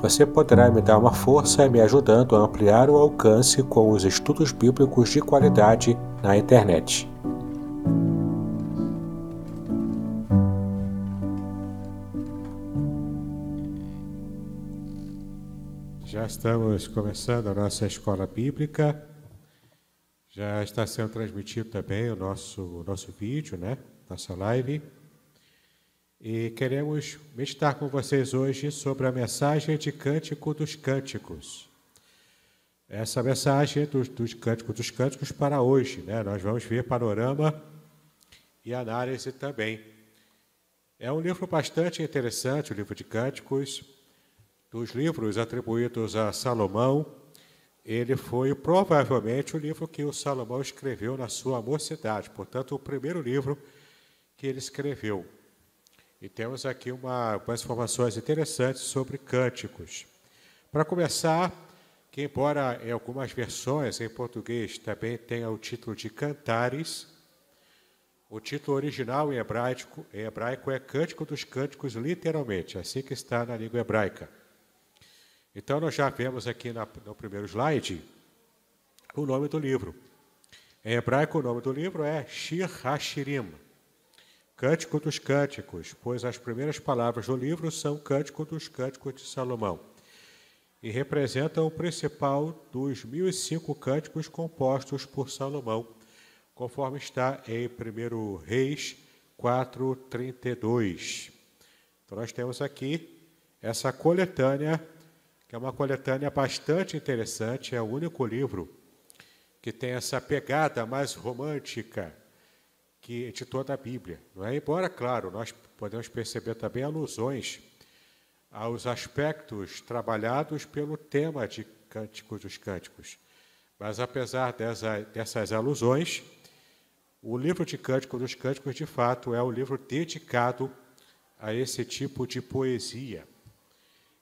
Você poderá me dar uma força me ajudando a ampliar o alcance com os estudos bíblicos de qualidade na internet. Já estamos começando a nossa escola bíblica. Já está sendo transmitido também o nosso, o nosso vídeo, né? Nossa live. E queremos meditar com vocês hoje sobre a mensagem de Cântico dos Cânticos. Essa mensagem dos, dos Cânticos dos Cânticos para hoje, né? Nós vamos ver panorama e análise também. É um livro bastante interessante, o livro de Cânticos. Dos livros atribuídos a Salomão, ele foi provavelmente o livro que o Salomão escreveu na sua mocidade, portanto, o primeiro livro que ele escreveu. E temos aqui uma, algumas informações interessantes sobre cânticos. Para começar, que embora em algumas versões em português também tenha o título de Cantares, o título original em hebraico, em hebraico é Cântico dos Cânticos, literalmente, assim que está na língua hebraica. Então, nós já vemos aqui na, no primeiro slide o nome do livro. Em hebraico, o nome do livro é Shir HaShirim, Cântico dos Cânticos, pois as primeiras palavras do livro são Cântico dos Cânticos de Salomão e representam o principal dos 1005 cânticos compostos por Salomão, conforme está em 1 Reis 4:32. Então nós temos aqui essa coletânea, que é uma coletânea bastante interessante, é o único livro que tem essa pegada mais romântica que de toda a Bíblia. Não é? Embora, claro, nós podemos perceber também alusões aos aspectos trabalhados pelo tema de Cânticos dos Cânticos. Mas, apesar dessa, dessas alusões, o livro de Cânticos dos Cânticos, de fato, é o livro dedicado a esse tipo de poesia.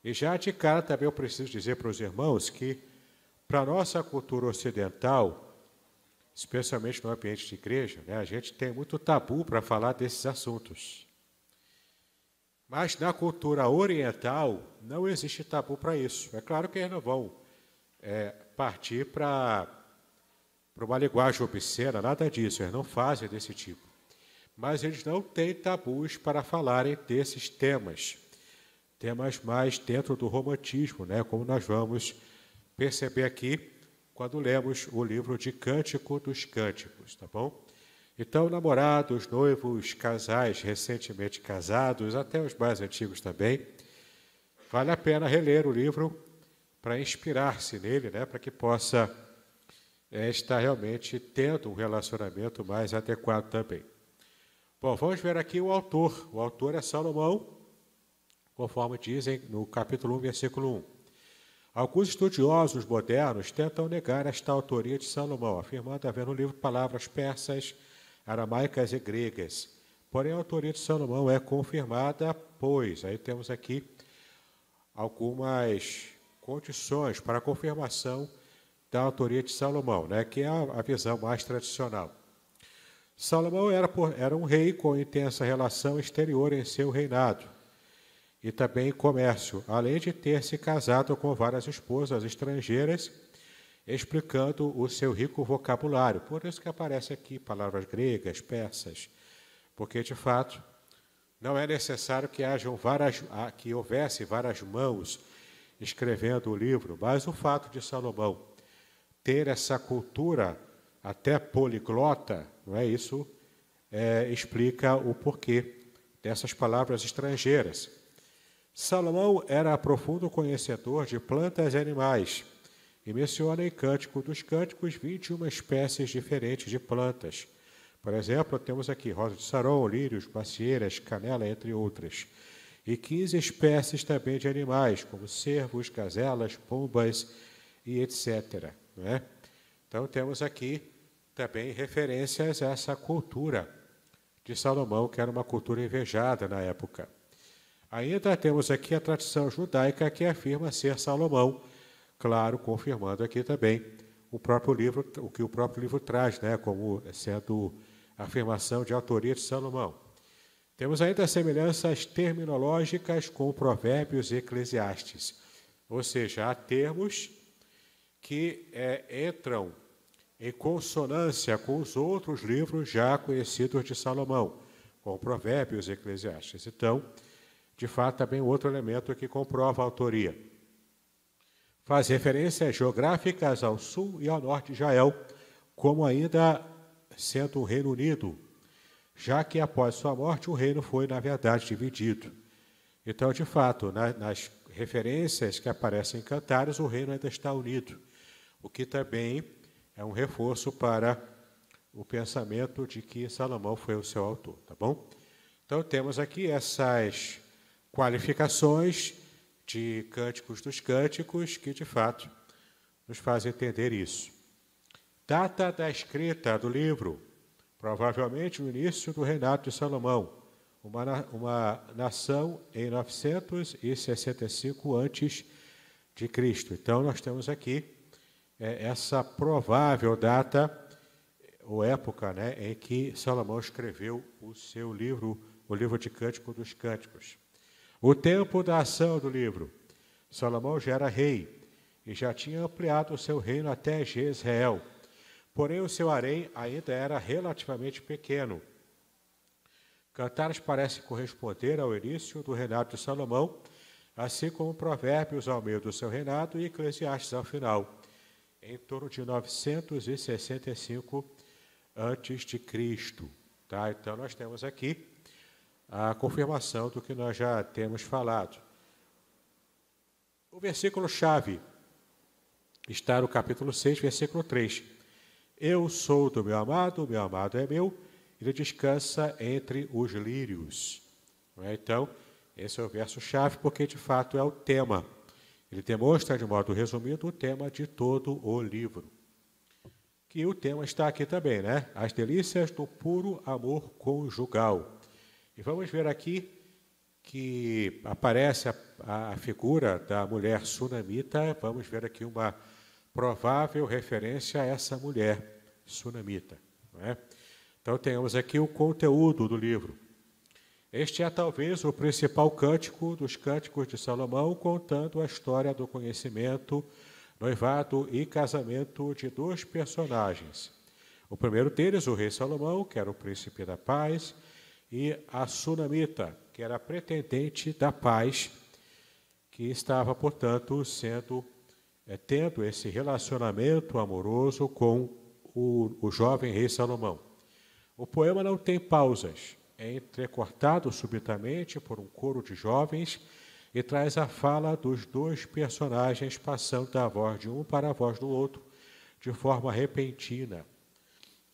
E já de cara também eu preciso dizer para os irmãos que, para a nossa cultura ocidental, especialmente no ambiente de igreja, né, a gente tem muito tabu para falar desses assuntos. Mas na cultura oriental não existe tabu para isso. É claro que eles não vão é, partir para uma linguagem obscena, nada disso, eles não fazem desse tipo. Mas eles não têm tabus para falarem desses temas, temas mais dentro do romantismo, né, como nós vamos perceber aqui quando lemos o livro de Cântico dos Cânticos, tá bom? Então, namorados, noivos, casais recentemente casados, até os mais antigos também, vale a pena reler o livro para inspirar-se nele, né, para que possa é, estar realmente tendo um relacionamento mais adequado também. Bom, vamos ver aqui o autor. O autor é Salomão, conforme dizem no capítulo 1, versículo 1. Alguns estudiosos modernos tentam negar esta autoria de Salomão, afirmando haver no livro palavras persas, aramaicas e gregas. Porém, a autoria de Salomão é confirmada, pois, aí temos aqui algumas condições para a confirmação da autoria de Salomão, né, que é a visão mais tradicional. Salomão era, era um rei com intensa relação exterior em seu reinado e também comércio, além de ter se casado com várias esposas estrangeiras, explicando o seu rico vocabulário. Por isso que aparece aqui palavras gregas, persas, porque de fato não é necessário que hajam várias, que houvesse várias mãos escrevendo o livro, mas o fato de Salomão ter essa cultura até poliglota, não é isso? É, explica o porquê dessas palavras estrangeiras. Salomão era profundo conhecedor de plantas e animais e menciona em Cântico dos Cânticos 21 espécies diferentes de plantas. Por exemplo, temos aqui rosa de sarão, lírios, bacieiras, canela, entre outras. E 15 espécies também de animais, como cervos, gazelas, pombas e etc. Não é? Então, temos aqui também referências a essa cultura de Salomão, que era uma cultura invejada na época. Ainda temos aqui a tradição judaica que afirma ser Salomão, claro, confirmando aqui também o próprio livro, o que o próprio livro traz, né, como sendo afirmação de autoria de Salomão. Temos ainda semelhanças terminológicas com provérbios e eclesiastes, ou seja, há termos que é, entram em consonância com os outros livros já conhecidos de Salomão, com provérbios e eclesiastes. Então, de fato, também outro elemento que comprova a autoria. Faz referências geográficas ao sul e ao norte de Israel, como ainda sendo o Reino Unido, já que após sua morte o reino foi, na verdade, dividido. Então, de fato, nas referências que aparecem em Cantares, o reino ainda está unido o que também é um reforço para o pensamento de que Salomão foi o seu autor, tá bom? Então temos aqui essas qualificações de cânticos dos cânticos que de fato nos fazem entender isso. Data da escrita do livro, provavelmente no início do reinado de Salomão, uma, uma nação em 965 antes de Cristo. Então nós temos aqui é, essa provável data ou época né, em que Salomão escreveu o seu livro, o livro de Cântico dos Cânticos. O tempo da ação do livro. Salomão já era rei e já tinha ampliado o seu reino até Jezreel. Porém, o seu harém ainda era relativamente pequeno. Cantares parece corresponder ao início do reinado de Salomão, assim como Provérbios ao meio do seu reinado e Eclesiastes ao final em torno de 965 antes de Cristo. Tá? Então nós temos aqui a confirmação do que nós já temos falado. O versículo chave está no capítulo 6, versículo 3. Eu sou do meu amado, o meu amado é meu, ele descansa entre os lírios. É? Então, esse é o verso chave porque de fato é o tema ele demonstra, de modo resumido, o tema de todo o livro. Que o tema está aqui também, né? As delícias do puro amor conjugal. E vamos ver aqui que aparece a, a figura da mulher sunamita. Vamos ver aqui uma provável referência a essa mulher sunamita. É? Então, temos aqui o conteúdo do livro. Este é talvez o principal cântico dos cânticos de Salomão, contando a história do conhecimento, noivado e casamento de dois personagens. O primeiro deles, o rei Salomão, que era o príncipe da paz, e a Sunamita, que era pretendente da paz, que estava, portanto, sendo é, tendo esse relacionamento amoroso com o, o jovem rei Salomão. O poema não tem pausas é entrecortado subitamente por um coro de jovens e traz a fala dos dois personagens passando da voz de um para a voz do outro de forma repentina.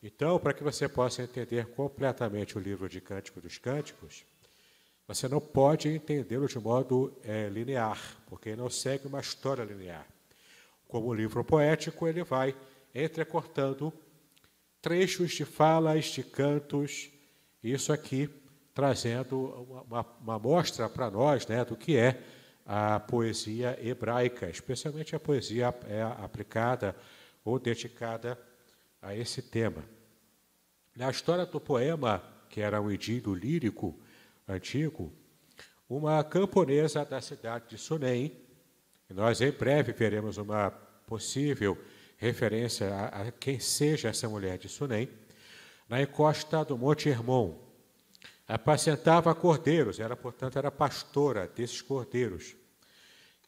Então, para que você possa entender completamente o livro de Cântico dos Cânticos, você não pode entendê-lo de modo é, linear, porque ele não segue uma história linear. Como livro poético, ele vai entrecortando trechos de falas, de cantos, isso aqui trazendo uma, uma amostra para nós né, do que é a poesia hebraica, especialmente a poesia é, aplicada ou dedicada a esse tema. Na história do poema, que era um idílio lírico antigo, uma camponesa da cidade de Sunem, e nós em breve veremos uma possível referência a, a quem seja essa mulher de Sunem, na encosta do Monte Hermon. Apacentava cordeiros, era, portanto, era pastora desses cordeiros.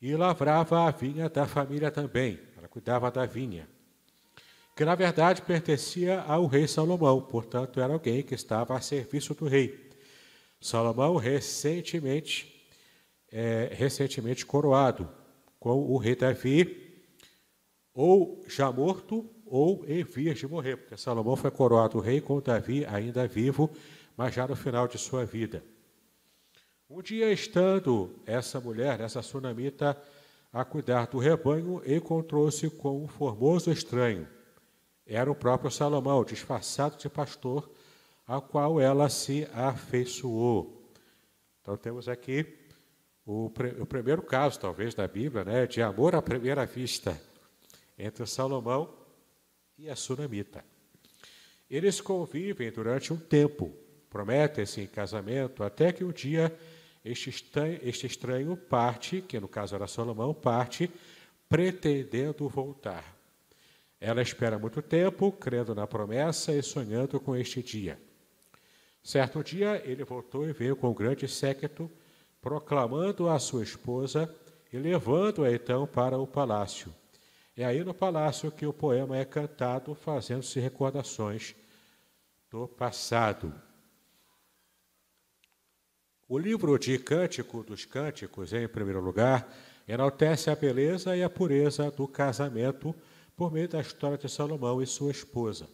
E lavrava a vinha da família também, ela cuidava da vinha. Que na verdade pertencia ao rei Salomão, portanto era alguém que estava a serviço do rei. Salomão recentemente, é, recentemente coroado com o rei Davi, ou já morto ou em vias de morrer, porque Salomão foi coroado rei com Davi ainda vivo, mas já no final de sua vida. Um dia, estando essa mulher, essa sunamita, a cuidar do rebanho, encontrou-se com um formoso estranho. Era o próprio Salomão, disfarçado de pastor, a qual ela se afeiçoou. Então temos aqui o, o primeiro caso, talvez, da Bíblia, né, de amor à primeira vista entre Salomão e a sunamita. Eles convivem durante um tempo, prometem-se em casamento, até que um dia este estranho, este estranho parte, que no caso era Salomão, parte pretendendo voltar. Ela espera muito tempo, crendo na promessa e sonhando com este dia. Certo dia, ele voltou e veio com um grande séquito, proclamando a sua esposa e levando-a então para o palácio. É aí no palácio que o poema é cantado, fazendo-se recordações do passado. O livro de Cântico dos Cânticos, em primeiro lugar, enaltece a beleza e a pureza do casamento por meio da história de Salomão e sua esposa.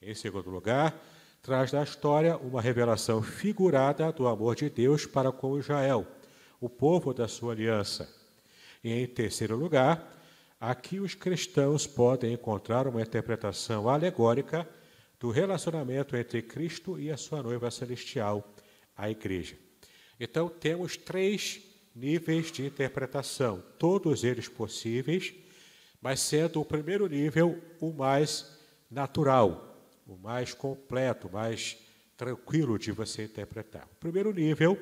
Em segundo lugar, traz da história uma revelação figurada do amor de Deus para com Israel, o povo da sua aliança. E em terceiro lugar, Aqui os cristãos podem encontrar uma interpretação alegórica do relacionamento entre Cristo e a sua noiva celestial, a igreja. Então, temos três níveis de interpretação, todos eles possíveis, mas sendo o primeiro nível o mais natural, o mais completo, o mais tranquilo de você interpretar. O primeiro nível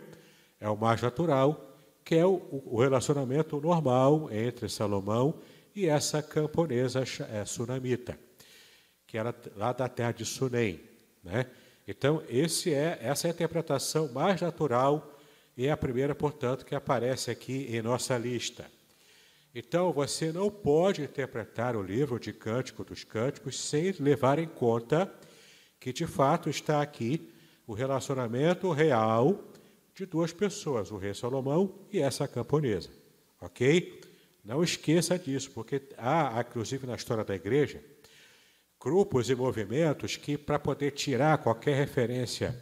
é o mais natural, que é o relacionamento normal entre Salomão e essa camponesa é, sunamita, que era lá da terra de Sunem. Né? Então, esse é, essa é a interpretação mais natural e é a primeira, portanto, que aparece aqui em nossa lista. Então, você não pode interpretar o livro de Cântico dos Cânticos sem levar em conta que, de fato, está aqui o relacionamento real de duas pessoas, o rei Salomão e essa camponesa. Ok? Não esqueça disso, porque há, inclusive na história da igreja, grupos e movimentos que, para poder tirar qualquer referência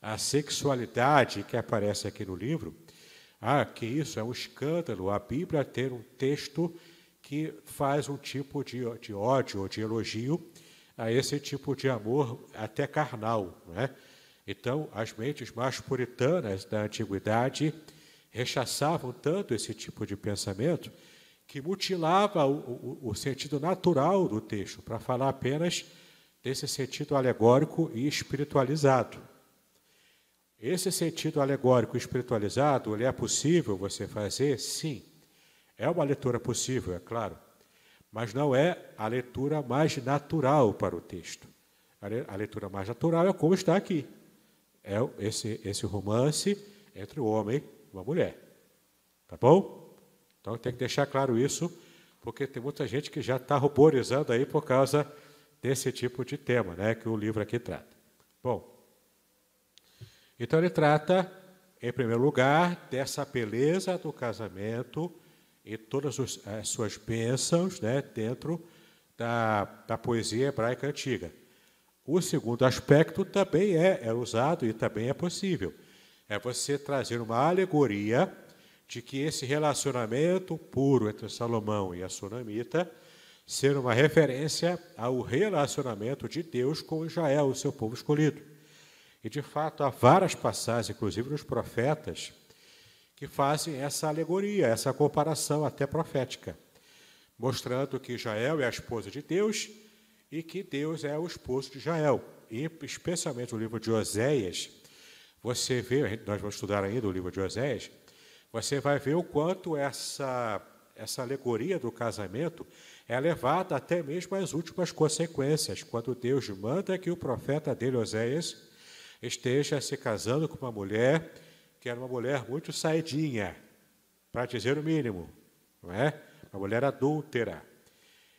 à sexualidade que aparece aqui no livro, ah, que isso é um escândalo, a Bíblia ter um texto que faz um tipo de, de ódio ou de elogio a esse tipo de amor até carnal. Não é? Então, as mentes mais puritanas da antiguidade rechaçavam tanto esse tipo de pensamento que mutilava o, o, o sentido natural do texto para falar apenas desse sentido alegórico e espiritualizado. Esse sentido alegórico espiritualizado, ele é possível você fazer? Sim. É uma leitura possível, é claro. Mas não é a leitura mais natural para o texto. A leitura mais natural é como está aqui. É esse, esse romance entre o homem e uma mulher. Tá bom? Então tem que deixar claro isso, porque tem muita gente que já está ruborizando aí por causa desse tipo de tema, né, que o livro aqui trata. Bom, então ele trata, em primeiro lugar, dessa beleza do casamento e todas as suas bênçãos né, dentro da, da poesia hebraica antiga. O segundo aspecto também é, é usado e também é possível. É você trazer uma alegoria de que esse relacionamento puro entre Salomão e a Sunamita ser uma referência ao relacionamento de Deus com Israel, o seu povo escolhido. E, de fato, há várias passagens, inclusive nos profetas, que fazem essa alegoria, essa comparação até profética, mostrando que Israel é a esposa de Deus e que Deus é o esposo de Israel. E, especialmente no livro de Oséias, você vê, nós vamos estudar ainda o livro de Oséias, você vai ver o quanto essa, essa alegoria do casamento é levada até mesmo às últimas consequências, quando Deus manda que o profeta dele, Oséias, esteja se casando com uma mulher que era uma mulher muito saidinha, para dizer o mínimo, não é? Uma mulher adúltera.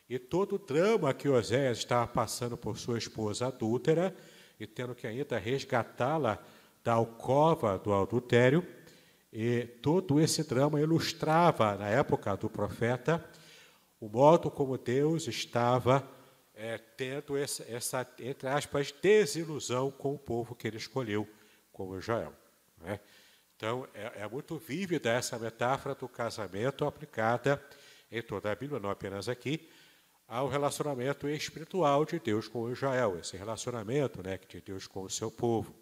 e todo o drama que Oséias estava passando por sua esposa adúltera e tendo que ainda resgatá-la da alcova do adultério. E todo esse drama ilustrava, na época do profeta, o modo como Deus estava é, tendo essa, essa, entre aspas, desilusão com o povo que ele escolheu, como Israel. Né? Então, é, é muito vívida essa metáfora do casamento aplicada em toda a Bíblia, não apenas aqui, ao relacionamento espiritual de Deus com Israel, esse relacionamento né, de Deus com o seu povo.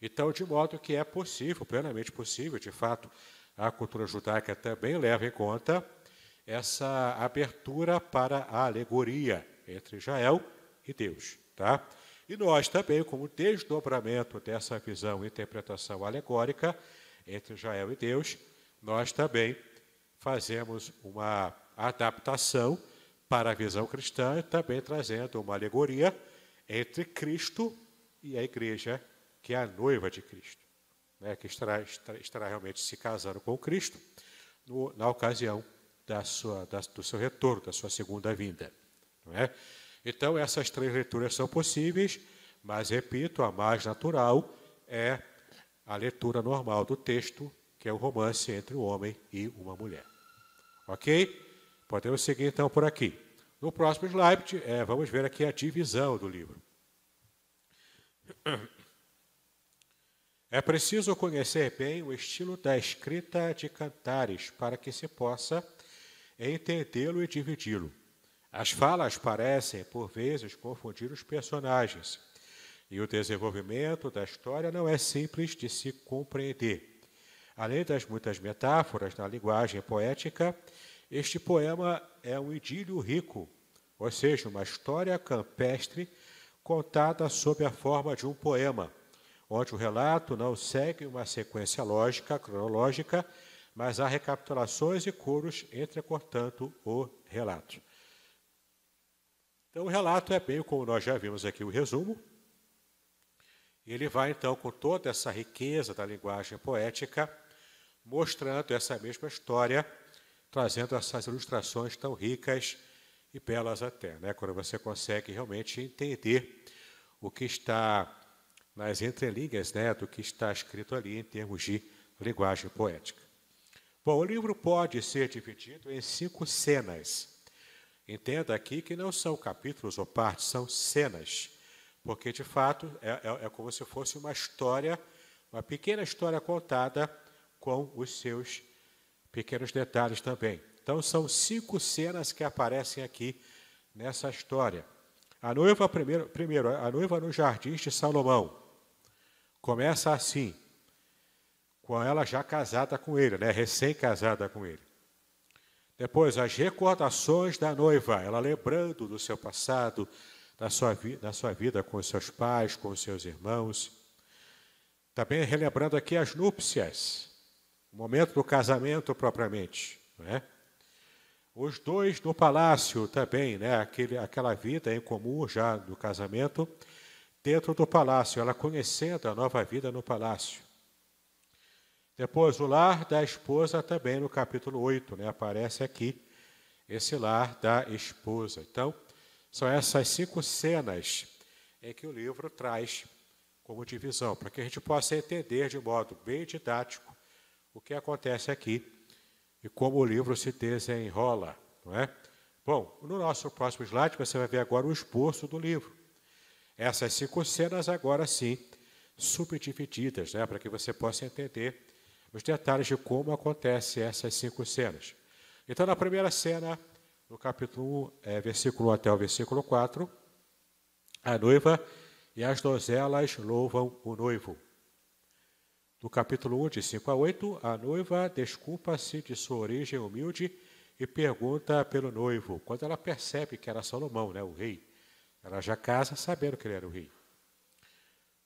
Então, de modo que é possível, plenamente possível, de fato, a cultura judaica também leva em conta essa abertura para a alegoria entre Israel e Deus. Tá? E nós também, como desdobramento dessa visão e interpretação alegórica entre Israel e Deus, nós também fazemos uma adaptação para a visão cristã, também trazendo uma alegoria entre Cristo e a igreja, que é a noiva de Cristo, né, que estará, estará realmente se casando com Cristo no, na ocasião da sua, da, do seu retorno, da sua segunda vinda. É? Então, essas três leituras são possíveis, mas, repito, a mais natural é a leitura normal do texto, que é o romance entre um homem e uma mulher. Ok? Podemos seguir então por aqui. No próximo slide, é, vamos ver aqui a divisão do livro. É preciso conhecer bem o estilo da escrita de Cantares para que se possa entendê-lo e dividi-lo. As falas parecem, por vezes, confundir os personagens, e o desenvolvimento da história não é simples de se compreender. Além das muitas metáforas na linguagem poética, este poema é um idílio rico, ou seja, uma história campestre contada sob a forma de um poema, onde o relato não segue uma sequência lógica, cronológica, mas há recapitulações e coros entrecortando o relato. Então, o relato é bem como nós já vimos aqui o resumo. Ele vai, então, com toda essa riqueza da linguagem poética, mostrando essa mesma história trazendo essas ilustrações tão ricas e belas até, né? quando você consegue realmente entender o que está nas entrelinhas né, do que está escrito ali em termos de linguagem poética. Bom, o livro pode ser dividido em cinco cenas. Entenda aqui que não são capítulos ou partes, são cenas, porque de fato é, é, é como se fosse uma história, uma pequena história contada com os seus pequenos detalhes também. Então, são cinco cenas que aparecem aqui nessa história. A noiva, primeiro, primeiro a noiva no jardim de Salomão. Começa assim, com ela já casada com ele, né? recém-casada com ele. Depois, as recordações da noiva, ela lembrando do seu passado, da sua, da sua vida com os seus pais, com os seus irmãos. Também relembrando aqui as núpcias, o momento do casamento propriamente. Né? Os dois no palácio também, né? Aquele, aquela vida em comum já do casamento, dentro do palácio, ela conhecendo a nova vida no palácio. Depois, o lar da esposa também no capítulo 8, né? aparece aqui esse lar da esposa. Então, são essas cinco cenas em que o livro traz como divisão, para que a gente possa entender de modo bem didático o que acontece aqui e como o livro se desenrola, não é? Bom, no nosso próximo slide você vai ver agora o esboço do livro. Essas cinco cenas agora sim subdivididas, né, para que você possa entender os detalhes de como acontecem essas cinco cenas. Então, na primeira cena, no capítulo 1, é, versículo 1 até o versículo 4, a noiva e as donzelas louvam o noivo. No capítulo 1, de 5 a 8, a noiva desculpa-se de sua origem humilde e pergunta pelo noivo, quando ela percebe que era Salomão, né, o rei. Ela já casa sabendo que ele era o rei.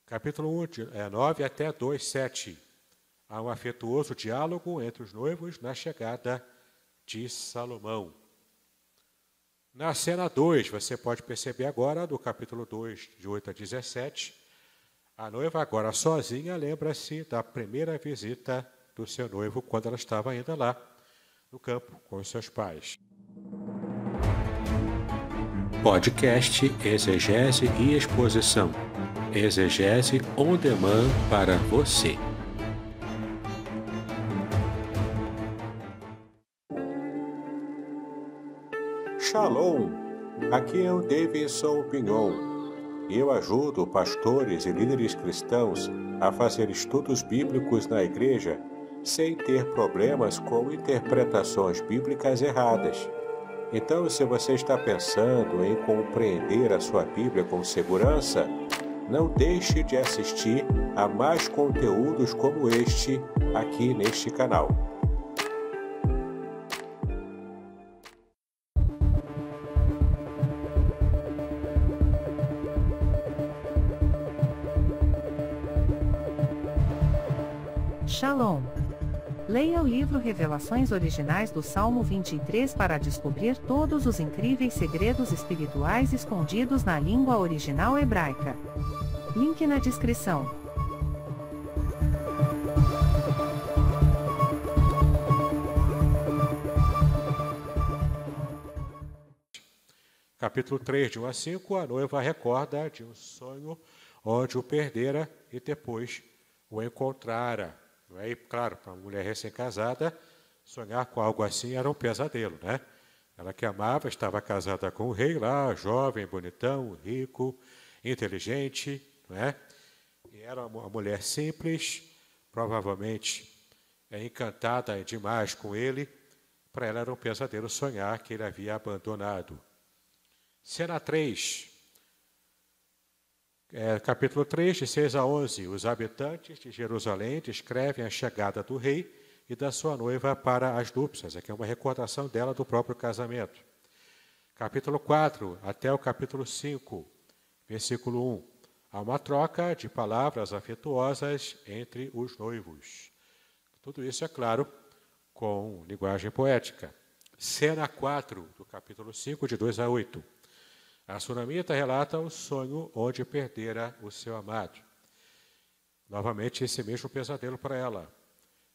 Capítulo 1, de, é, 9 até 2, 7. Há um afetuoso diálogo entre os noivos na chegada de Salomão. Na cena 2, você pode perceber agora, do capítulo 2, de 8 a 17, a noiva, agora sozinha, lembra-se da primeira visita do seu noivo quando ela estava ainda lá no campo com seus pais. Podcast Exegese e Exposição. Exegese on demand para você. Shalom! Aqui é o Davidson Pignon. E eu ajudo pastores e líderes cristãos a fazer estudos bíblicos na igreja sem ter problemas com interpretações bíblicas erradas. Então, se você está pensando em compreender a sua Bíblia com segurança, não deixe de assistir a mais conteúdos como este aqui neste canal. Revelações Originais do Salmo 23 para descobrir todos os incríveis segredos espirituais escondidos na língua original hebraica. Link na descrição. Capítulo 3, de 1 a 5, a noiva recorda de um sonho onde o perdera e depois o encontrara. Aí, claro, para uma mulher recém-casada, sonhar com algo assim era um pesadelo, né? Ela que amava, estava casada com o rei lá, jovem, bonitão, rico, inteligente, né? E era uma mulher simples, provavelmente é, encantada demais com ele. Para ela era um pesadelo sonhar que ele havia abandonado. Cena 3, é, capítulo 3, de 6 a 11. Os habitantes de Jerusalém descrevem a chegada do rei e da sua noiva para as núpcias. Aqui é uma recordação dela do próprio casamento. Capítulo 4 até o capítulo 5, versículo 1. Há uma troca de palavras afetuosas entre os noivos. Tudo isso, é claro, com linguagem poética. Cena 4, do capítulo 5, de 2 a 8. A sunamita relata o sonho onde perdera o seu amado. Novamente, esse mesmo pesadelo para ela.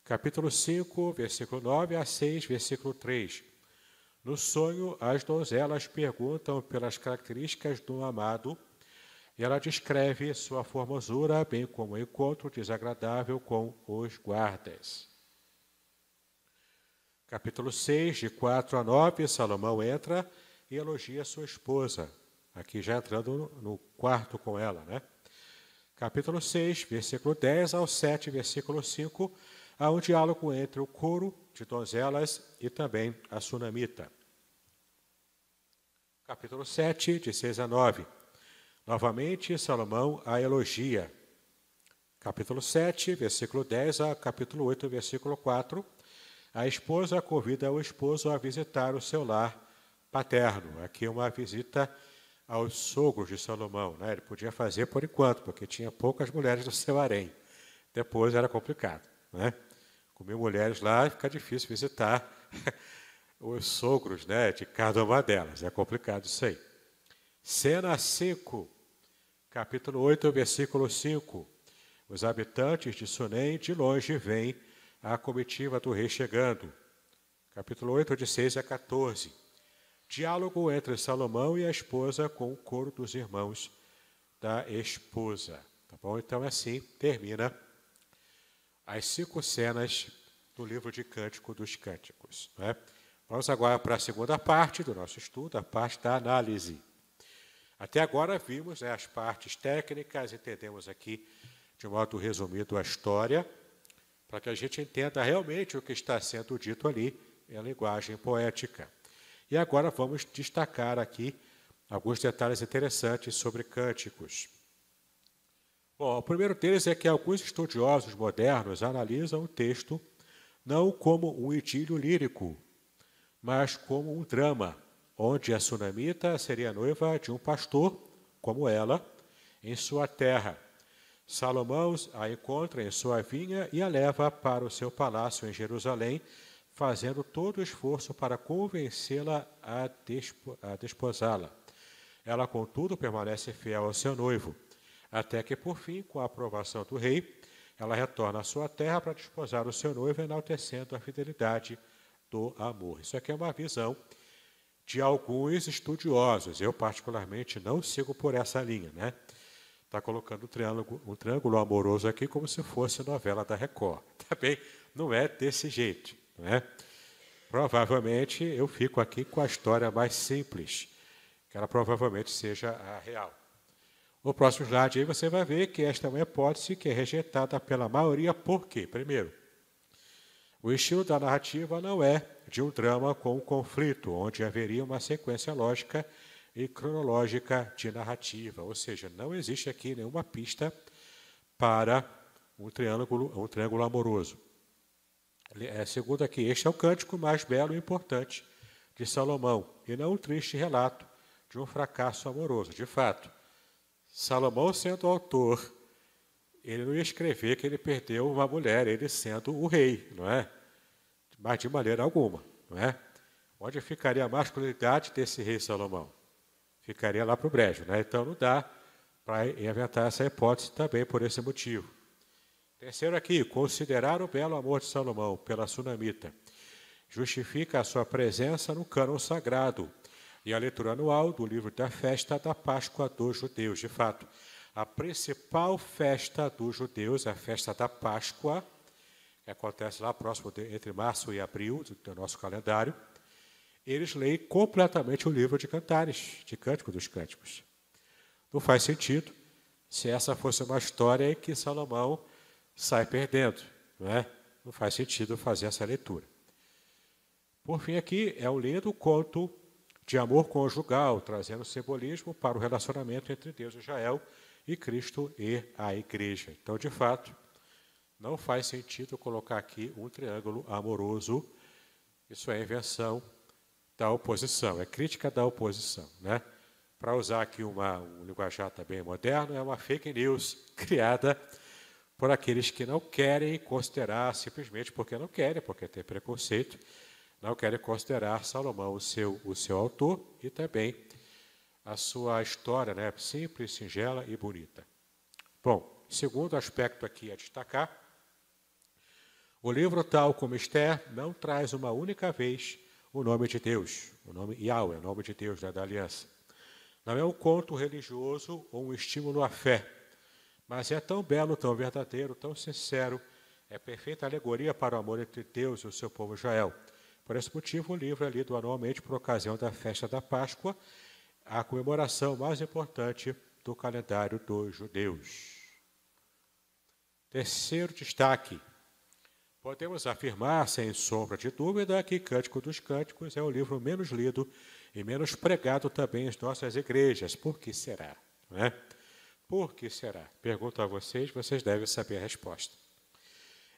Capítulo 5, versículo 9 a 6, versículo 3. No sonho, as donzelas perguntam pelas características do amado e ela descreve sua formosura, bem como o encontro desagradável com os guardas. Capítulo 6, de 4 a 9, Salomão entra e elogia sua esposa aqui já entrando no quarto com ela, né? Capítulo 6, versículo 10 ao 7, versículo 5, há um diálogo entre o coro de donzelas e também a sunamita. Capítulo 7, de 6 a 9. Novamente, Salomão a elogia. Capítulo 7, versículo 10 a capítulo 8, versículo 4. A esposa convida o esposo a visitar o seu lar paterno. Aqui uma visita aos sogros de Salomão. Né? Ele podia fazer por enquanto, porque tinha poucas mulheres no seu harém. Depois era complicado. Né? Com mil mulheres lá, fica difícil visitar os sogros né, de cada uma delas. É complicado isso aí. Cena 5, capítulo 8, versículo 5. Os habitantes de Sunem de longe veem a comitiva do rei chegando. Capítulo 8, de 6 a 14. Diálogo entre Salomão e a esposa com o coro dos irmãos da esposa. Tá bom? Então, assim termina as cinco cenas do livro de Cântico dos Cânticos. Né? Vamos agora para a segunda parte do nosso estudo, a parte da análise. Até agora vimos né, as partes técnicas, entendemos aqui de modo resumido a história, para que a gente entenda realmente o que está sendo dito ali em linguagem poética. E agora vamos destacar aqui alguns detalhes interessantes sobre cânticos. Bom, o primeiro deles é que alguns estudiosos modernos analisam o texto não como um idílio lírico, mas como um drama, onde a sunamita seria noiva de um pastor, como ela, em sua terra. Salomão a encontra em sua vinha e a leva para o seu palácio em Jerusalém, fazendo todo o esforço para convencê-la a, despo, a desposá-la. Ela, contudo, permanece fiel ao seu noivo, até que, por fim, com a aprovação do rei, ela retorna à sua terra para desposar o seu noivo, enaltecendo a fidelidade do amor. Isso aqui é uma visão de alguns estudiosos. Eu, particularmente, não sigo por essa linha, né? Está colocando um triângulo, um triângulo amoroso aqui como se fosse novela da Record. Tá bem? Não é desse jeito, não é? Provavelmente eu fico aqui com a história mais simples, que ela provavelmente seja a real. No próximo slide aí você vai ver que esta é uma hipótese que é rejeitada pela maioria, por quê? Primeiro, o estilo da narrativa não é de um drama com um conflito, onde haveria uma sequência lógica e cronológica de narrativa, ou seja, não existe aqui nenhuma pista para um triângulo, um triângulo amoroso. É, segundo aqui, este é o cântico mais belo e importante de Salomão, e não um triste relato de um fracasso amoroso. De fato, Salomão sendo autor, ele não ia escrever que ele perdeu uma mulher, ele sendo o rei, não é? Mas de maneira alguma, não é? Onde ficaria a masculinidade desse rei Salomão? Ficaria lá para o brejo, né? Então não dá para inventar essa hipótese também por esse motivo. Terceiro aqui, considerar o belo amor de Salomão pela sunamita justifica a sua presença no cânon sagrado e a leitura anual do livro da festa da Páscoa dos judeus. De fato, a principal festa dos judeus a festa da Páscoa, que acontece lá próximo de, entre março e abril do nosso calendário. Eles leem completamente o livro de Cantares, de Cântico dos Cânticos. Não faz sentido se essa fosse uma história em que Salomão sai perdendo. Não, é? não faz sentido fazer essa leitura. Por fim, aqui é um lindo conto de amor conjugal, trazendo simbolismo para o relacionamento entre Deus e Israel e Cristo e a igreja. Então, de fato, não faz sentido colocar aqui um triângulo amoroso. Isso é invenção da oposição, é crítica da oposição. Né? Para usar aqui uma, um linguajar também moderno, é uma fake news criada por aqueles que não querem considerar, simplesmente porque não querem, porque tem preconceito, não querem considerar Salomão o seu, o seu autor e também a sua história, né, simples, singela e bonita. Bom, segundo aspecto aqui a destacar, o livro, tal como Esther, não traz uma única vez o nome de Deus, o nome Yahweh, o nome de Deus né, da aliança. Não é um conto religioso ou um estímulo à fé, mas é tão belo, tão verdadeiro, tão sincero, é perfeita alegoria para o amor entre Deus e o seu povo Israel. Por esse motivo, o livro é lido anualmente por ocasião da festa da Páscoa, a comemoração mais importante do calendário dos judeus. Terceiro destaque. Podemos afirmar, sem sombra de dúvida, que Cântico dos Cânticos é o livro menos lido e menos pregado também em nossas igrejas. Por que será? Não é? Por que será? Pergunto a vocês, vocês devem saber a resposta.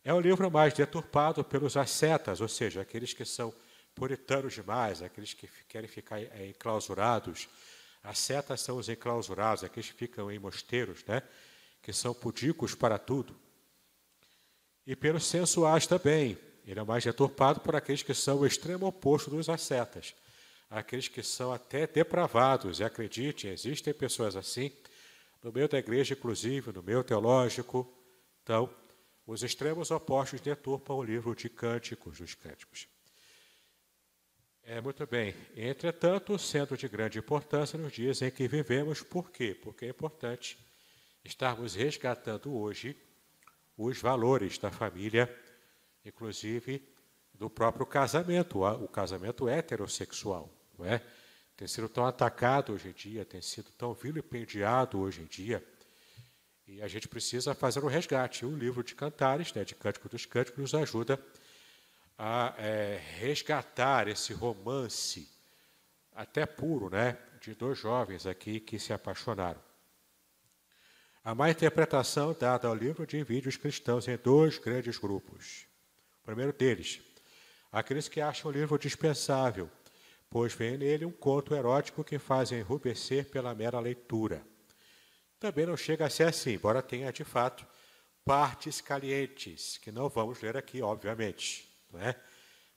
É o livro mais deturpado pelos ascetas, ou seja, aqueles que são puritanos demais, aqueles que querem ficar é, enclausurados. Ascetas são os enclausurados, aqueles que ficam em mosteiros, né? que são pudicos para tudo. E pelos sensuais também. Ele é mais deturpado por aqueles que são o extremo oposto dos ascetas. Aqueles que são até depravados. E acredite, existem pessoas assim no meio da igreja, inclusive, no meio teológico. Então, os extremos opostos deturpam o livro de Cânticos dos Cânticos. É muito bem. Entretanto, sendo de grande importância nos dias em que vivemos, por quê? Porque é importante estarmos resgatando hoje os valores da família, inclusive do próprio casamento, o casamento heterossexual, não é? Tem sido tão atacado hoje em dia, tem sido tão vilipendiado hoje em dia. E a gente precisa fazer um resgate. O livro de Cantares, né, de Cântico dos Cânticos, nos ajuda a é, resgatar esse romance, até puro, né, de dois jovens aqui que se apaixonaram. A má interpretação dada ao livro divide os cristãos em dois grandes grupos. O primeiro deles, aqueles que acham o livro dispensável, pois vem nele um conto erótico que faz enrubescer pela mera leitura. Também não chega a ser assim, embora tenha de fato partes calientes, que não vamos ler aqui, obviamente. Não é?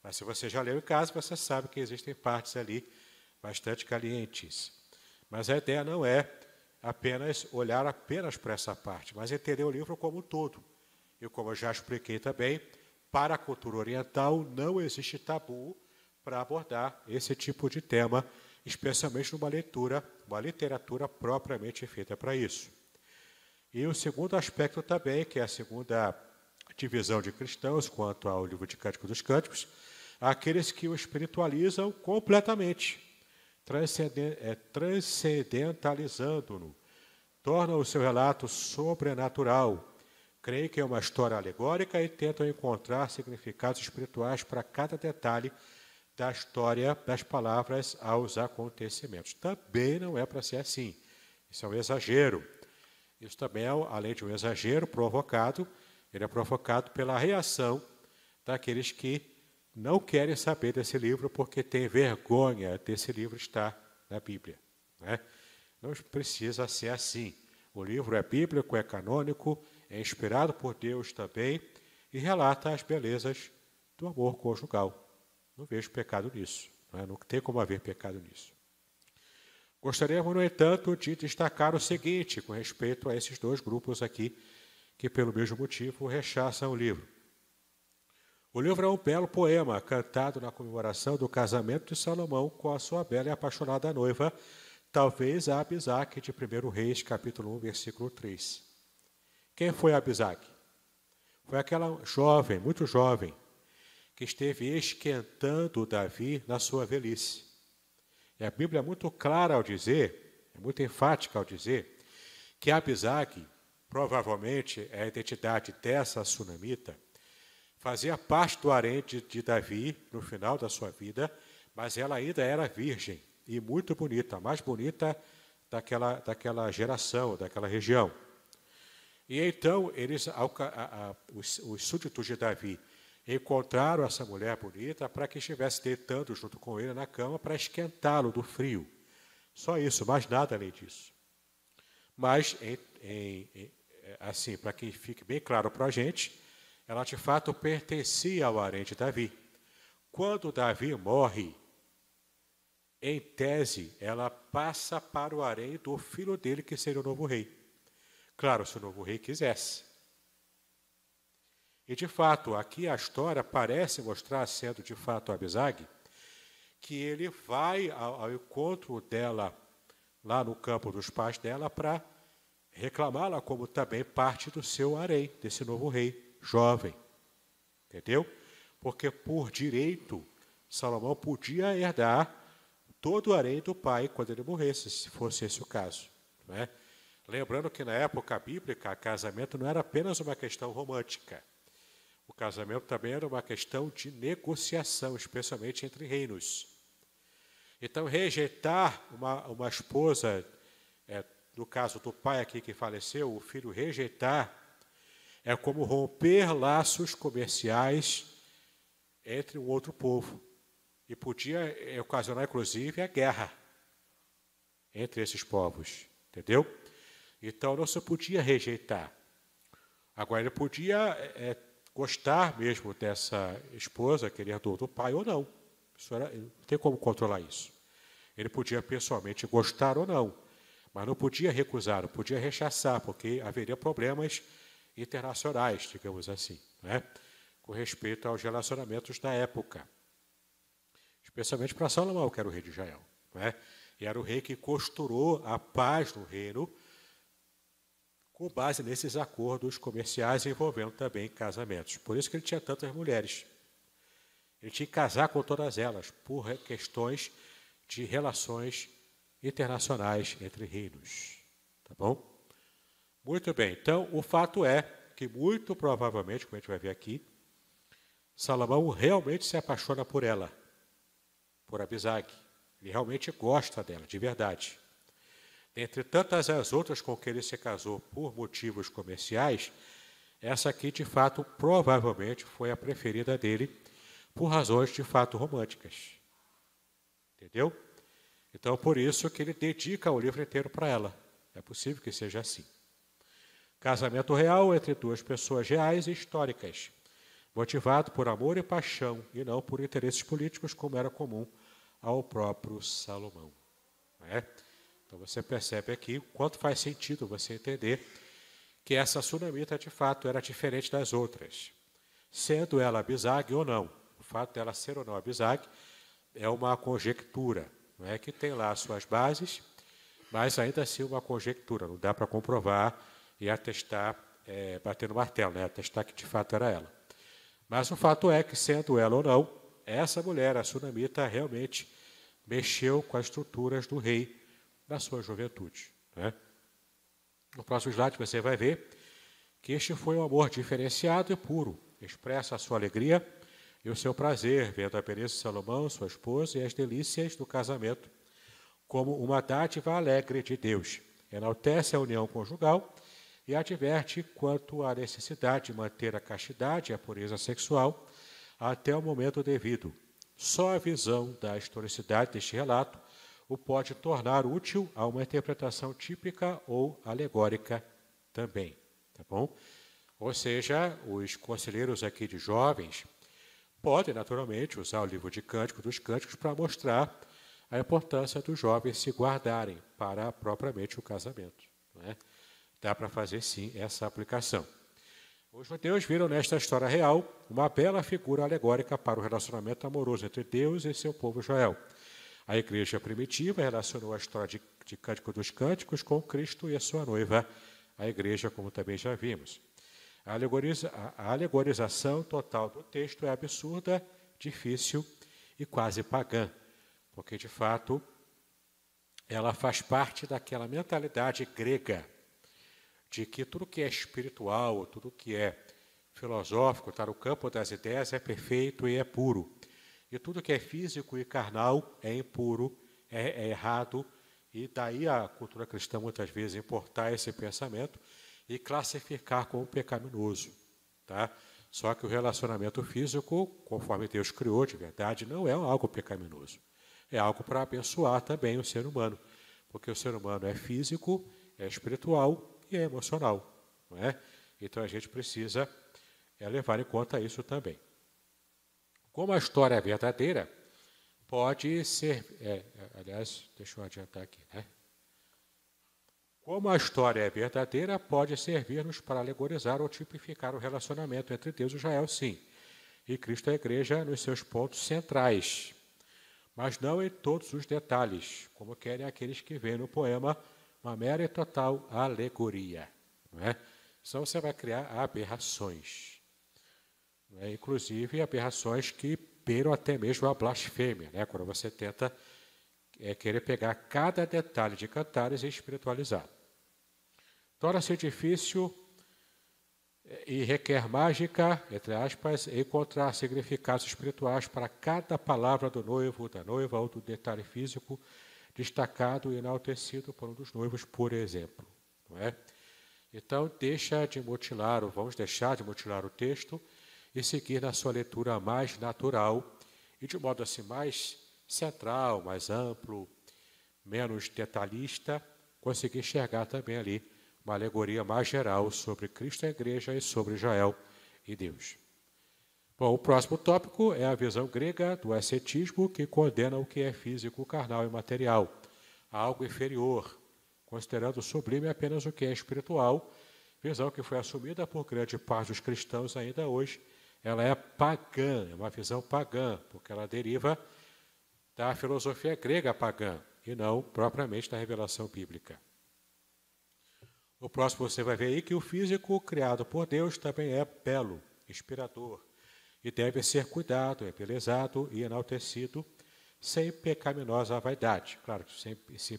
Mas se você já leu em casa, você sabe que existem partes ali bastante calientes. Mas a ideia não é apenas olhar apenas para essa parte, mas entender o livro como um todo. E como eu já expliquei também, para a cultura oriental não existe tabu para abordar esse tipo de tema, especialmente numa leitura, uma literatura propriamente feita para isso. E o segundo aspecto também, que é a segunda divisão de cristãos quanto ao livro de Cânticos dos Cânticos, aqueles que o espiritualizam completamente, é, transcendentalizando-no, tornam o seu relato sobrenatural, creem que é uma história alegórica e tentam encontrar significados espirituais para cada detalhe da história das palavras aos acontecimentos. Também não é para ser assim. Isso é um exagero. Isso também é, além de um exagero provocado, ele é provocado pela reação daqueles que não querem saber desse livro porque têm vergonha desse livro estar na Bíblia. Né? Não precisa ser assim. O livro é bíblico, é canônico, é inspirado por Deus também e relata as belezas do amor conjugal. Não vejo pecado nisso. Não, é? não tem como haver pecado nisso. Gostaríamos, no entanto, de destacar o seguinte com respeito a esses dois grupos aqui que, pelo mesmo motivo, rechaçam o livro. O livro é um belo poema cantado na comemoração do casamento de Salomão com a sua bela e apaixonada noiva, talvez a Abisaque de 1 Reis, capítulo 1, versículo 3. Quem foi Abisaque? Foi aquela jovem, muito jovem, que esteve esquentando Davi na sua velhice. E a Bíblia é muito clara ao dizer, é muito enfática ao dizer, que Abisaque provavelmente é a identidade dessa sunamita, fazia parte do harém de, Davi no final da sua vida, mas ela ainda era virgem e muito bonita, a mais bonita daquela, daquela geração, daquela região. E então eles, a, a, os, os súditos de Davi encontraram essa mulher bonita para que estivesse deitando junto com ele na cama para esquentá-lo do frio. Só isso, mais nada além disso. Mas em, em, assim, para que fique bem claro para a gente, ela de fato pertencia ao harém de Davi. Quando Davi morre, em tese, ela passa para o harém do filho dele, que seria o novo rei. Claro, se o novo rei quisesse. E de fato, aqui a história parece mostrar, sendo de fato Abisag, que ele vai ao, ao encontro dela lá no campo dos pais dela para reclamá-la como também parte do seu harém, desse novo rei jovem. Entendeu? Porque por direito, Salomão podia herdar todo o harém do pai quando ele morresse, se fosse esse o caso. Não é? Lembrando que na época bíblica, casamento não era apenas uma questão romântica. O casamento também era uma questão de negociação, especialmente entre reinos. Então, rejeitar uma, uma esposa é, no caso do pai aqui que faleceu, o filho rejeitar, é como romper laços comerciais entre um outro povo. E podia ocasionar, inclusive, a guerra entre esses povos. Entendeu? Então não se podia rejeitar. Agora, ele podia é, gostar mesmo dessa esposa que ele herdou do pai ou não. Isso era, não tem como controlar isso. Ele podia pessoalmente gostar ou não. Mas não podia recusar, não podia rechaçar, porque haveria problemas internacionais, digamos assim, né? com respeito aos relacionamentos da época. Especialmente para Salomão, que era o rei de Israel. Né? E era o rei que costurou a paz no reino com base nesses acordos comerciais envolvendo também casamentos. Por isso que ele tinha tantas mulheres. Ele tinha que casar com todas elas, por questões de relações internacionais entre reinos. Tá bom? Muito bem. Então, o fato é que, muito provavelmente, como a gente vai ver aqui, Salomão realmente se apaixona por ela, por Abisag. Ele realmente gosta dela, de verdade. Entre tantas as outras com que ele se casou por motivos comerciais, essa aqui, de fato, provavelmente foi a preferida dele por razões de fato românticas. Entendeu? Então, por isso que ele dedica o livro inteiro para ela. É possível que seja assim. Casamento real entre duas pessoas reais e históricas, motivado por amor e paixão, e não por interesses políticos, como era comum ao próprio Salomão. É? Então você percebe aqui o quanto faz sentido você entender que essa sunamita de fato era diferente das outras, sendo ela abisag ou não. O fato dela ser ou não abisag é uma conjectura, não é que tem lá as suas bases, mas ainda assim uma conjectura, não dá para comprovar e atestar, é, bater no martelo, né? atestar que de fato era ela. Mas o fato é que, sendo ela ou não, essa mulher, a sunamita, realmente mexeu com as estruturas do rei na sua juventude. Né? No próximo slide você vai ver que este foi um amor diferenciado e puro, expressa a sua alegria e o seu prazer vendo a beleza de Salomão, sua esposa, e as delícias do casamento, como uma dádiva alegre de Deus. Enaltece a união conjugal e adverte quanto à necessidade de manter a castidade e a pureza sexual até o momento devido. Só a visão da historicidade deste relato o pode tornar útil a uma interpretação típica ou alegórica também, tá bom? Ou seja, os conselheiros aqui de jovens podem naturalmente usar o livro de Cântico dos Cânticos para mostrar a importância dos jovens se guardarem para propriamente o casamento. É? Dá para fazer sim essa aplicação. Os judeus viram nesta história real uma bela figura alegórica para o relacionamento amoroso entre Deus e seu povo Israel. A igreja primitiva relacionou a história de, de Cântico dos Cânticos com Cristo e a sua noiva, a igreja, como também já vimos. A, alegoriza, a alegorização total do texto é absurda, difícil e quase pagã, porque de fato ela faz parte daquela mentalidade grega de que tudo que é espiritual, tudo que é filosófico, está no campo das ideias, é perfeito e é puro. E tudo que é físico e carnal é impuro, é, é errado, e daí a cultura cristã muitas vezes importar esse pensamento e classificar como pecaminoso. Tá? Só que o relacionamento físico, conforme Deus criou de verdade, não é algo pecaminoso. É algo para abençoar também o ser humano. Porque o ser humano é físico, é espiritual e é emocional. Não é? Então a gente precisa é, levar em conta isso também. Como a história é verdadeira, pode ser. É, aliás, deixa eu adiantar aqui, né? Como a história é verdadeira, pode servir-nos para alegorizar ou tipificar o relacionamento entre Deus e Israel, sim, e Cristo e a Igreja nos seus pontos centrais, mas não em todos os detalhes, como querem aqueles que veem no poema uma mera e total alegoria. Não é? Senão você vai criar aberrações. É? Inclusive aberrações que beiram até mesmo a blasfêmia, né? quando você tenta é, querer pegar cada detalhe de cantares e espiritualizar. Torna-se difícil é, e requer mágica, entre aspas, encontrar significados espirituais para cada palavra do noivo, da noiva ou do detalhe físico destacado e enaltecido por um dos noivos, por exemplo. Não é? Então, deixa de mutilar, ou vamos deixar de mutilar o texto e seguir na sua leitura mais natural e de modo assim mais central, mais amplo, menos detalhista, conseguir enxergar também ali uma alegoria mais geral sobre Cristo e a Igreja e sobre Israel e Deus. Bom, o próximo tópico é a visão grega do ascetismo que condena o que é físico, carnal e material, algo inferior, considerando sublime apenas o que é espiritual, visão que foi assumida por grande parte dos cristãos ainda hoje ela é pagã, é uma visão pagã, porque ela deriva da filosofia grega pagã e não propriamente da revelação bíblica. No próximo você vai ver aí que o físico criado por Deus também é belo, inspirador, e deve ser cuidado, embelezado e enaltecido, sem pecaminosa vaidade. Claro que sem, se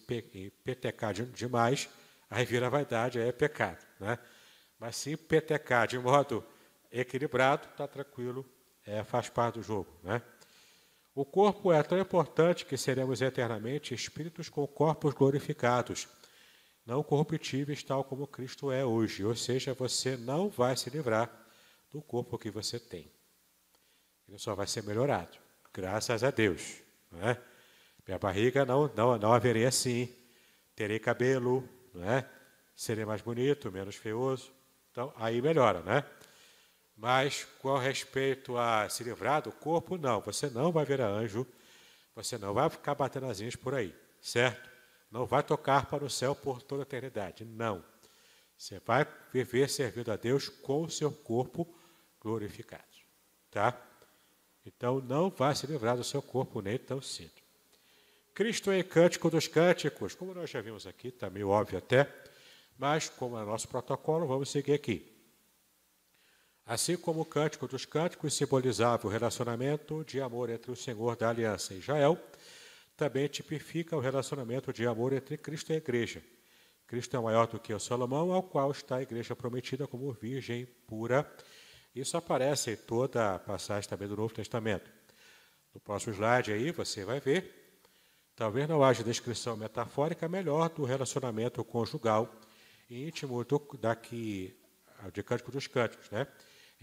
petecar demais, aí vira vaidade, aí é pecado. Né? Mas se petecar de modo equilibrado, está tranquilo, é, faz parte do jogo. Né? O corpo é tão importante que seremos eternamente espíritos com corpos glorificados, não corruptíveis, tal como Cristo é hoje. Ou seja, você não vai se livrar do corpo que você tem. Ele só vai ser melhorado, graças a Deus. Não é? Minha barriga não, não, não haveria assim. Terei cabelo, não é? serei mais bonito, menos feioso. Então, aí melhora, né? Mas com respeito a se livrar do corpo, não. Você não vai virar anjo, você não vai ficar batendo asinhas por aí, certo? Não vai tocar para o céu por toda a eternidade, não. Você vai viver servindo a Deus com o seu corpo glorificado, tá? Então não vai se livrar do seu corpo nem tão cedo. Cristo é cântico dos cânticos, como nós já vimos aqui, está meio óbvio até, mas como é nosso protocolo, vamos seguir aqui. Assim como o cântico dos cânticos simbolizava o relacionamento de amor entre o Senhor da aliança e Israel, também tipifica o relacionamento de amor entre Cristo e a igreja. Cristo é maior do que o Salomão, ao qual está a igreja prometida como virgem pura. Isso aparece em toda a passagem também do Novo Testamento. No próximo slide aí você vai ver, talvez não haja descrição metafórica melhor do relacionamento conjugal íntimo do, daqui, de Cântico dos Cânticos, né?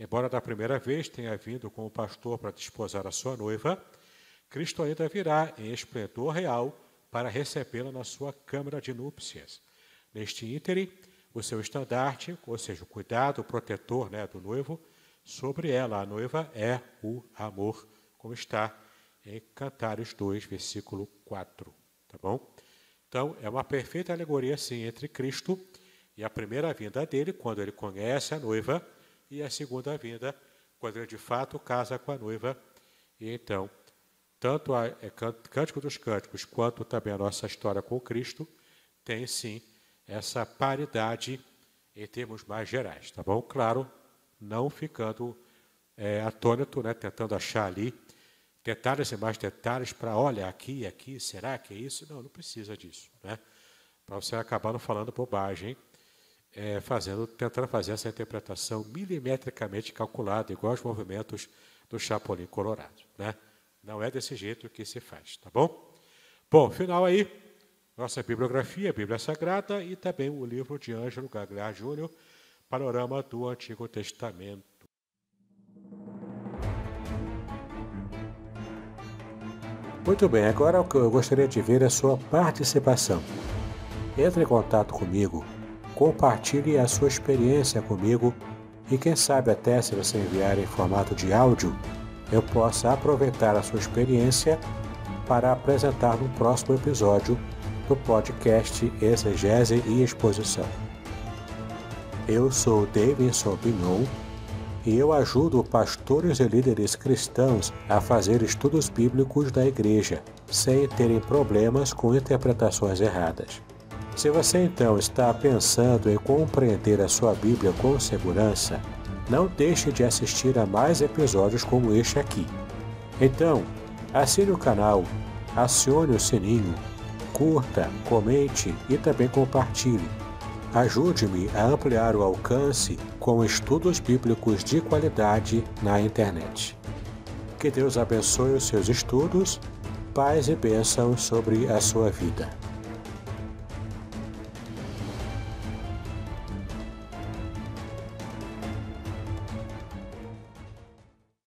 Embora da primeira vez tenha vindo como pastor para desposar a sua noiva, Cristo ainda virá em esplendor real para recebê-la na sua câmara de núpcias. Neste ínterim, o seu estandarte, ou seja, o cuidado o protetor né, do noivo, sobre ela, a noiva, é o amor, como está em Cantares 2, versículo 4. Tá bom? Então, é uma perfeita alegoria, sim, entre Cristo e a primeira vinda dele, quando ele conhece a noiva, e a segunda vinda, quando ele de fato casa com a noiva. E então, tanto a é, Cântico dos Cânticos quanto também a nossa história com Cristo tem sim essa paridade em termos mais gerais, tá bom? Claro, não ficando é, atônito, né, tentando achar ali detalhes e mais detalhes para, olha, aqui, aqui, será que é isso? Não, não precisa disso, né? Para você acabar não falando bobagem, é, fazendo, tentando fazer essa interpretação milimetricamente calculada, igual aos movimentos do Chapolin Colorado. Né? Não é desse jeito que se faz, tá bom? Bom, final aí, nossa bibliografia, Bíblia Sagrada e também o livro de Ângelo Gagliar Júnior, Panorama do Antigo Testamento. Muito bem, agora o que eu gostaria de ver é a sua participação. Entre em contato comigo compartilhe a sua experiência comigo e quem sabe até se você enviar em formato de áudio, eu possa aproveitar a sua experiência para apresentar no próximo episódio do podcast Exegese e Exposição. Eu sou Davidson Bignon e eu ajudo pastores e líderes cristãos a fazer estudos bíblicos da igreja, sem terem problemas com interpretações erradas. Se você então está pensando em compreender a sua Bíblia com segurança, não deixe de assistir a mais episódios como este aqui. Então, assine o canal, acione o sininho, curta, comente e também compartilhe. Ajude-me a ampliar o alcance com estudos bíblicos de qualidade na internet. Que Deus abençoe os seus estudos, paz e bênçãos sobre a sua vida.